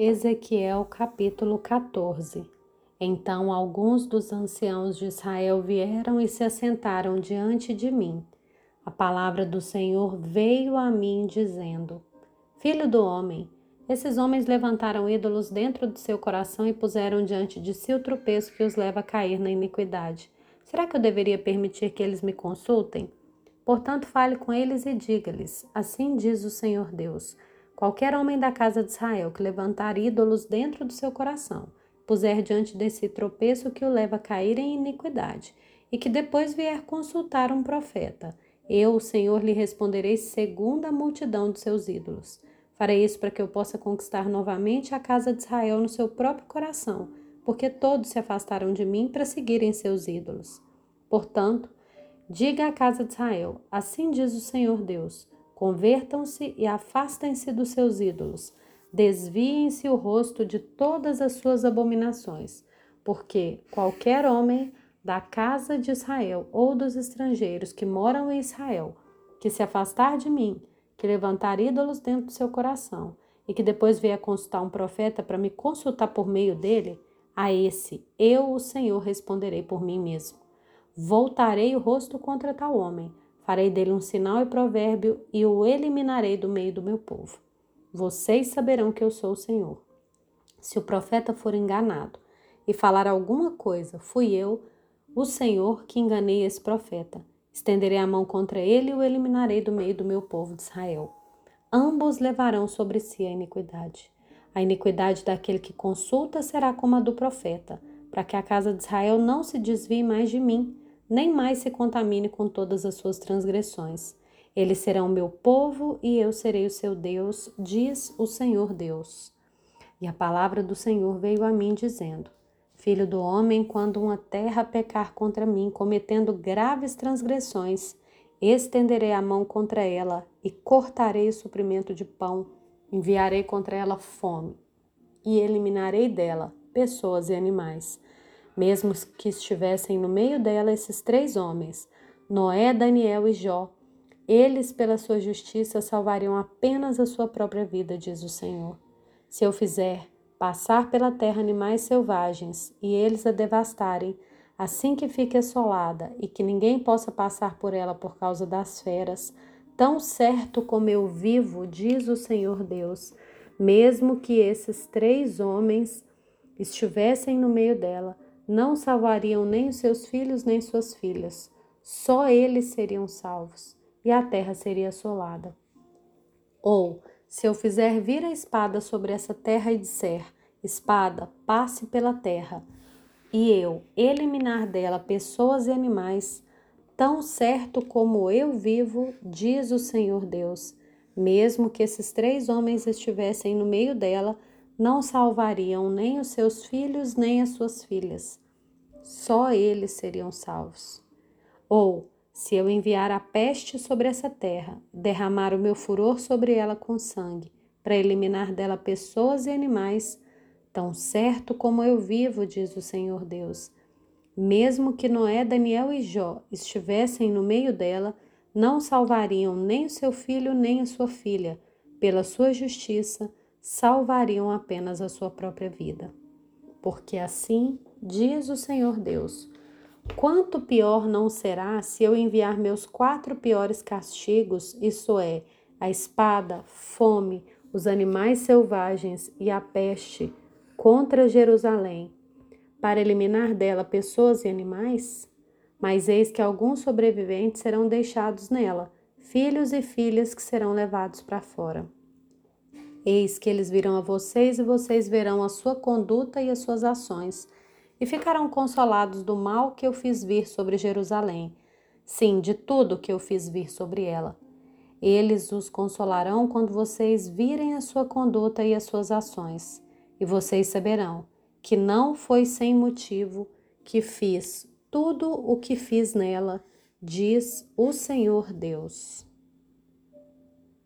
Ezequiel capítulo 14 Então alguns dos anciãos de Israel vieram e se assentaram diante de mim. A palavra do Senhor veio a mim, dizendo: Filho do homem, esses homens levantaram ídolos dentro do seu coração e puseram diante de si o tropeço que os leva a cair na iniquidade. Será que eu deveria permitir que eles me consultem? Portanto, fale com eles e diga-lhes: Assim diz o Senhor Deus Qualquer homem da casa de Israel que levantar ídolos dentro do seu coração, puser diante desse tropeço que o leva a cair em iniquidade, e que depois vier consultar um profeta, eu, o Senhor, lhe responderei segundo a multidão de seus ídolos. Farei isso para que eu possa conquistar novamente a casa de Israel no seu próprio coração, porque todos se afastaram de mim para seguirem seus ídolos. Portanto, diga à casa de Israel: Assim diz o Senhor Deus Convertam-se e afastem-se dos seus ídolos. Desviem-se o rosto de todas as suas abominações, porque qualquer homem da casa de Israel ou dos estrangeiros que moram em Israel, que se afastar de mim, que levantar ídolos dentro do seu coração e que depois vier consultar um profeta para me consultar por meio dele, a esse eu, o Senhor, responderei por mim mesmo. Voltarei o rosto contra tal homem Farei dele um sinal e provérbio e o eliminarei do meio do meu povo. Vocês saberão que eu sou o Senhor. Se o profeta for enganado e falar alguma coisa, fui eu, o Senhor, que enganei esse profeta. Estenderei a mão contra ele e o eliminarei do meio do meu povo de Israel. Ambos levarão sobre si a iniquidade. A iniquidade daquele que consulta será como a do profeta, para que a casa de Israel não se desvie mais de mim, nem mais se contamine com todas as suas transgressões. Eles serão meu povo e eu serei o seu Deus, diz o Senhor Deus. E a palavra do Senhor veio a mim, dizendo: Filho do homem, quando uma terra pecar contra mim, cometendo graves transgressões, estenderei a mão contra ela e cortarei o suprimento de pão, enviarei contra ela fome e eliminarei dela pessoas e animais mesmo que estivessem no meio dela esses três homens, Noé, Daniel e Jó, eles, pela sua justiça, salvariam apenas a sua própria vida, diz o Senhor. Se eu fizer passar pela terra animais selvagens e eles a devastarem, assim que fique assolada e que ninguém possa passar por ela por causa das feras, tão certo como eu vivo, diz o Senhor Deus, mesmo que esses três homens estivessem no meio dela, não salvariam nem os seus filhos nem suas filhas. Só eles seriam salvos e a terra seria assolada. Ou, se eu fizer vir a espada sobre essa terra e disser: Espada, passe pela terra, e eu eliminar dela pessoas e animais, tão certo como eu vivo, diz o Senhor Deus, mesmo que esses três homens estivessem no meio dela, não salvariam nem os seus filhos nem as suas filhas. Só eles seriam salvos. Ou, se eu enviar a peste sobre essa terra, derramar o meu furor sobre ela com sangue, para eliminar dela pessoas e animais, tão certo como eu vivo, diz o Senhor Deus. Mesmo que Noé, Daniel e Jó estivessem no meio dela, não salvariam nem o seu filho nem a sua filha. Pela sua justiça, salvariam apenas a sua própria vida. Porque assim diz o Senhor Deus: Quanto pior não será se eu enviar meus quatro piores castigos, isso é, a espada, fome, os animais selvagens e a peste, contra Jerusalém, para eliminar dela pessoas e animais? Mas eis que alguns sobreviventes serão deixados nela, filhos e filhas que serão levados para fora. Eis que eles virão a vocês e vocês verão a sua conduta e as suas ações, e ficarão consolados do mal que eu fiz vir sobre Jerusalém, sim, de tudo que eu fiz vir sobre ela. Eles os consolarão quando vocês virem a sua conduta e as suas ações, e vocês saberão que não foi sem motivo que fiz tudo o que fiz nela, diz o Senhor Deus.